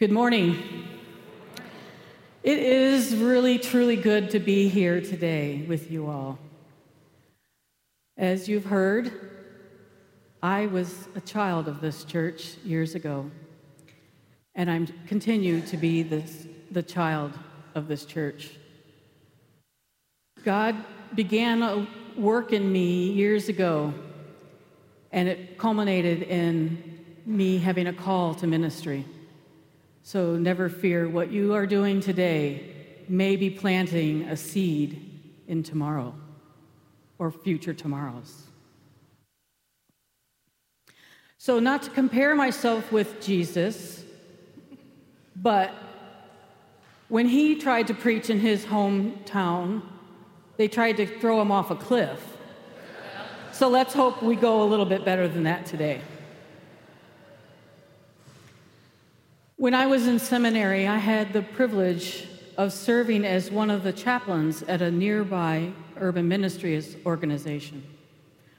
Good morning. It is really, truly good to be here today with you all. As you've heard, I was a child of this church years ago, and I continue to be this, the child of this church. God began a work in me years ago, and it culminated in me having a call to ministry. So never fear, what you are doing today may be planting a seed in tomorrow or future tomorrows. So, not to compare myself with Jesus, but when he tried to preach in his hometown, they tried to throw him off a cliff. So, let's hope we go a little bit better than that today. When I was in seminary, I had the privilege of serving as one of the chaplains at a nearby urban ministries organization.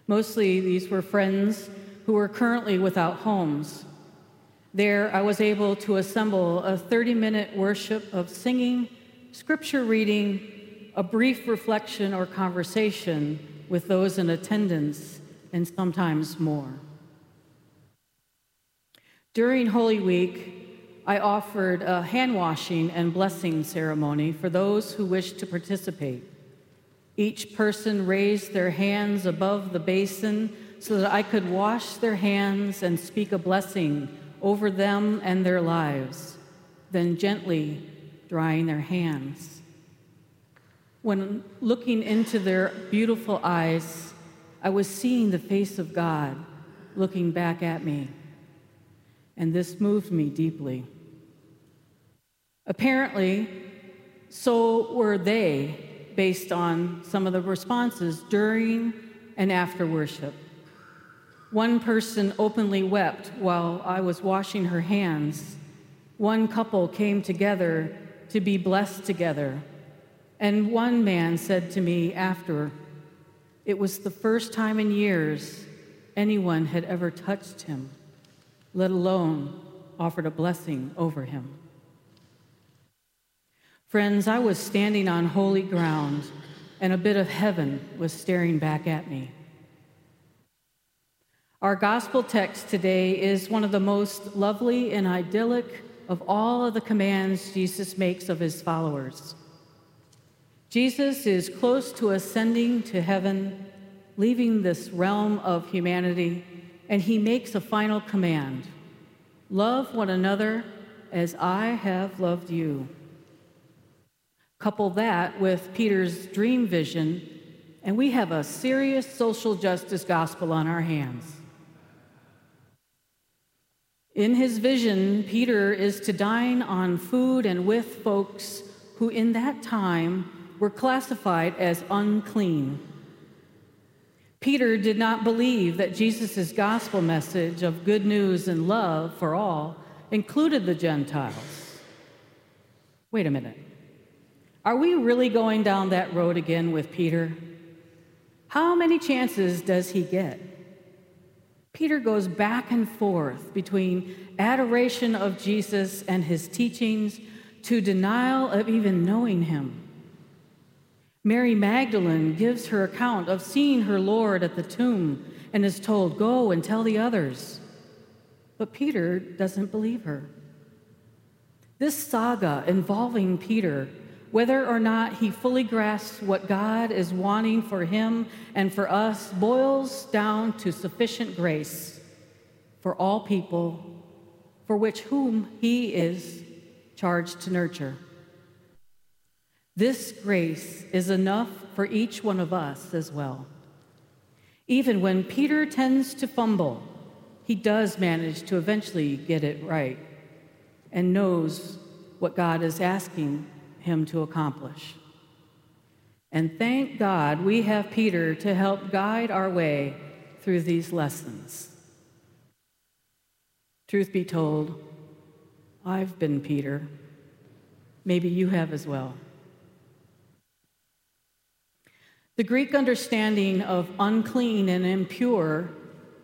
Mostly, these were friends who were currently without homes. There, I was able to assemble a 30 minute worship of singing, scripture reading, a brief reflection or conversation with those in attendance, and sometimes more. During Holy Week, I offered a hand washing and blessing ceremony for those who wished to participate. Each person raised their hands above the basin so that I could wash their hands and speak a blessing over them and their lives, then gently drying their hands. When looking into their beautiful eyes, I was seeing the face of God looking back at me and this moved me deeply. Apparently, so were they, based on some of the responses during and after worship. One person openly wept while I was washing her hands. One couple came together to be blessed together. And one man said to me after, it was the first time in years anyone had ever touched him let alone offered a blessing over him. Friends, I was standing on holy ground, and a bit of heaven was staring back at me. Our gospel text today is one of the most lovely and idyllic of all of the commands Jesus makes of his followers. Jesus is close to ascending to heaven, leaving this realm of humanity and he makes a final command Love one another as I have loved you. Couple that with Peter's dream vision, and we have a serious social justice gospel on our hands. In his vision, Peter is to dine on food and with folks who, in that time, were classified as unclean. Peter did not believe that Jesus' gospel message of good news and love for all included the Gentiles. Wait a minute. Are we really going down that road again with Peter? How many chances does he get? Peter goes back and forth between adoration of Jesus and his teachings to denial of even knowing him. Mary Magdalene gives her account of seeing her Lord at the tomb and is told, Go and tell the others. But Peter doesn't believe her. This saga involving Peter, whether or not he fully grasps what God is wanting for him and for us, boils down to sufficient grace for all people for which whom he is charged to nurture. This grace is enough for each one of us as well. Even when Peter tends to fumble, he does manage to eventually get it right and knows what God is asking him to accomplish. And thank God we have Peter to help guide our way through these lessons. Truth be told, I've been Peter. Maybe you have as well. The Greek understanding of unclean and impure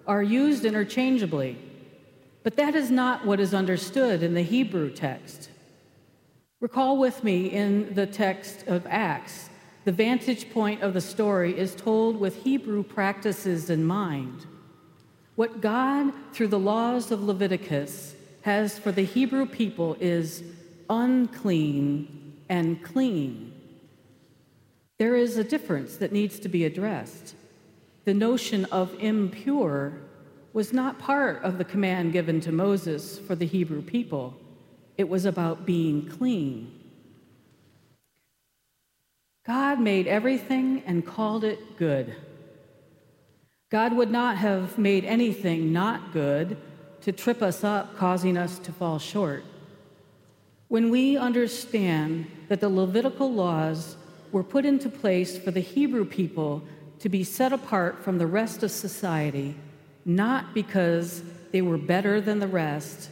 are used interchangeably, But that is not what is understood in the Hebrew text. Recall with me in the text of Acts, the vantage point of the story is told with Hebrew practices in mind. What God, through the laws of Leviticus, has for the Hebrew people is unclean and clean. There is a difference that needs to be addressed. The notion of impure was not part of the command given to Moses for the Hebrew people, it was about being clean. God made everything and called it good. God would not have made anything not good to trip us up, causing us to fall short. When we understand that the Levitical laws were put into place for the Hebrew people to be set apart from the rest of society, not because they were better than the rest,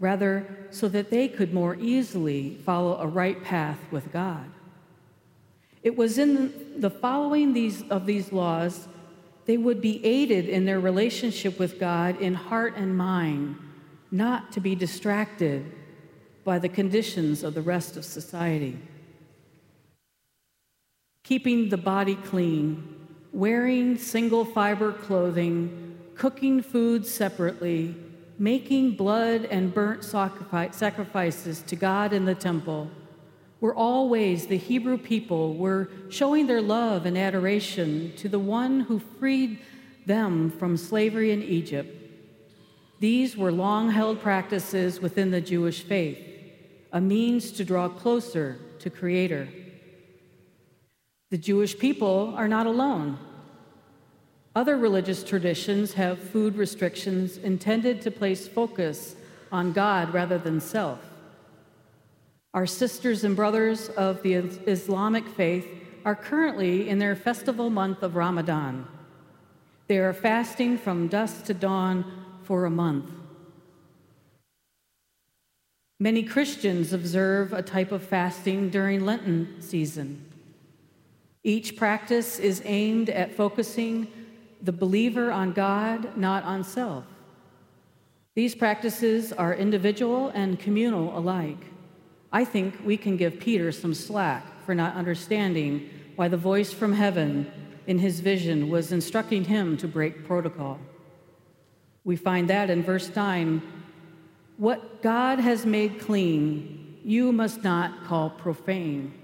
rather, so that they could more easily follow a right path with God. It was in the following these, of these laws, they would be aided in their relationship with God in heart and mind, not to be distracted by the conditions of the rest of society. Keeping the body clean, wearing single fiber clothing, cooking food separately, making blood and burnt sacrifices to God in the temple were all ways the Hebrew people were showing their love and adoration to the one who freed them from slavery in Egypt. These were long held practices within the Jewish faith, a means to draw closer to Creator. The Jewish people are not alone. Other religious traditions have food restrictions intended to place focus on God rather than self. Our sisters and brothers of the Islamic faith are currently in their festival month of Ramadan. They are fasting from dusk to dawn for a month. Many Christians observe a type of fasting during Lenten season. Each practice is aimed at focusing the believer on God, not on self. These practices are individual and communal alike. I think we can give Peter some slack for not understanding why the voice from heaven in his vision was instructing him to break protocol. We find that in verse 9 what God has made clean, you must not call profane.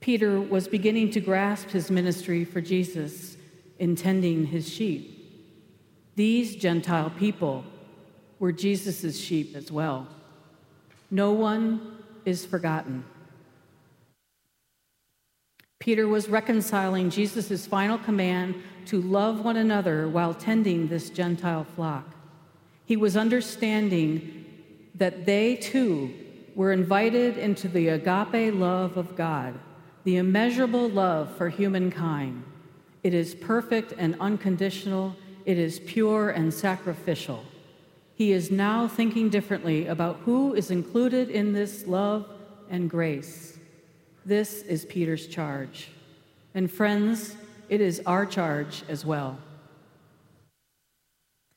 Peter was beginning to grasp his ministry for Jesus intending his sheep. These Gentile people were Jesus' sheep as well. No one is forgotten. Peter was reconciling Jesus' final command to love one another while tending this Gentile flock. He was understanding that they too were invited into the agape love of God, the immeasurable love for humankind. It is perfect and unconditional. It is pure and sacrificial. He is now thinking differently about who is included in this love and grace. This is Peter's charge. And friends, it is our charge as well.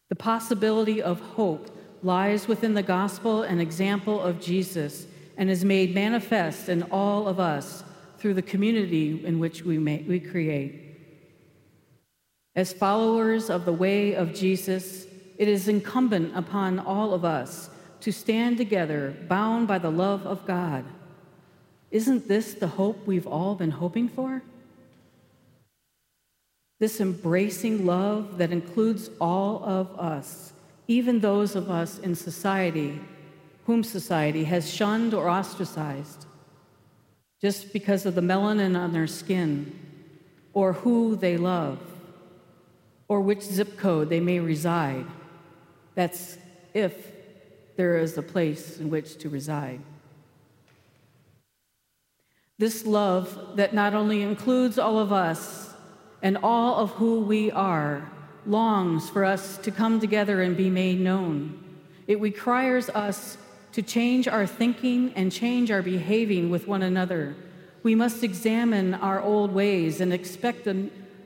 The possibility of hope lies within the gospel and example of Jesus and is made manifest in all of us through the community in which we, may, we create. As followers of the way of Jesus, it is incumbent upon all of us to stand together, bound by the love of God. Isn't this the hope we've all been hoping for? This embracing love that includes all of us, even those of us in society whom society has shunned or ostracized just because of the melanin on their skin or who they love or which zip code they may reside. That's if there is a place in which to reside. This love that not only includes all of us and all of who we are longs for us to come together and be made known. It requires us to change our thinking and change our behaving with one another. We must examine our old ways and expect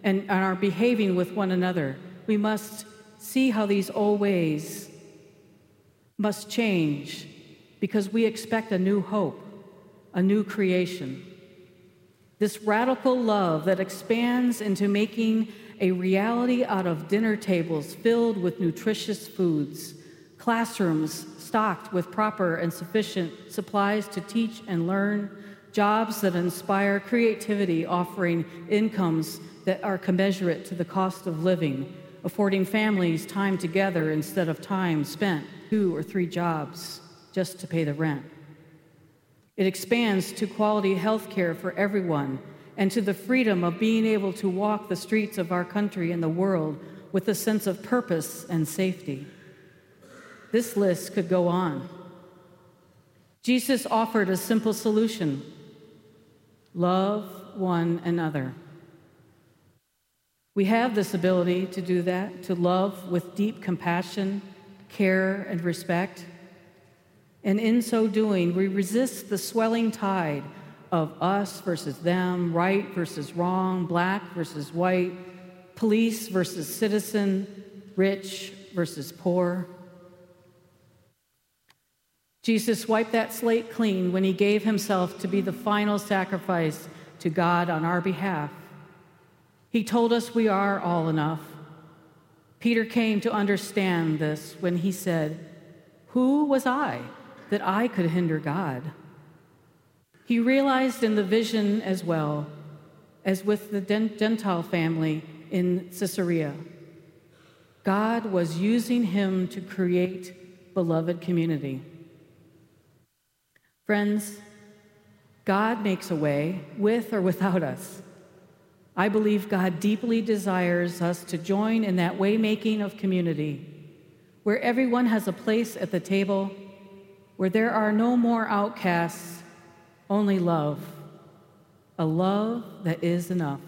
and, are behaving with one another. We must see how these old ways must change because we expect a new hope, a new creation. This radical love that expands into making a reality out of dinner tables filled with nutritious foods, classrooms stocked with proper and sufficient supplies to teach and learn, jobs that inspire creativity, offering incomes that are commensurate to the cost of living, affording families time together instead of time spent two or three jobs just to pay the rent. It expands to quality health care for everyone and to the freedom of being able to walk the streets of our country and the world with a sense of purpose and safety. This list could go on. Jesus offered a simple solution love one another. We have this ability to do that, to love with deep compassion, care, and respect. And in so doing, we resist the swelling tide of us versus them, right versus wrong, black versus white, police versus citizen, rich versus poor. Jesus wiped that slate clean when he gave himself to be the final sacrifice to God on our behalf. He told us we are all enough. Peter came to understand this when he said, Who was I that I could hinder God? He realized in the vision as well as with the Gentile family in Caesarea. God was using him to create beloved community. Friends, God makes a way with or without us. I believe God deeply desires us to join in that waymaking of community, where everyone has a place at the table, where there are no more outcasts, only love, a love that is enough.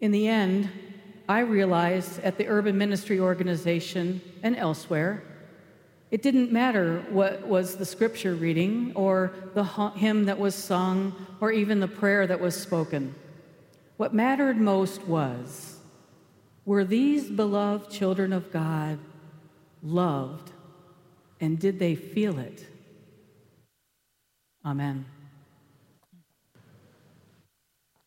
In the end, I realized at the Urban Ministry Organization and elsewhere it didn't matter what was the scripture reading or the hymn that was sung or even the prayer that was spoken. What mattered most was were these beloved children of God loved and did they feel it? Amen.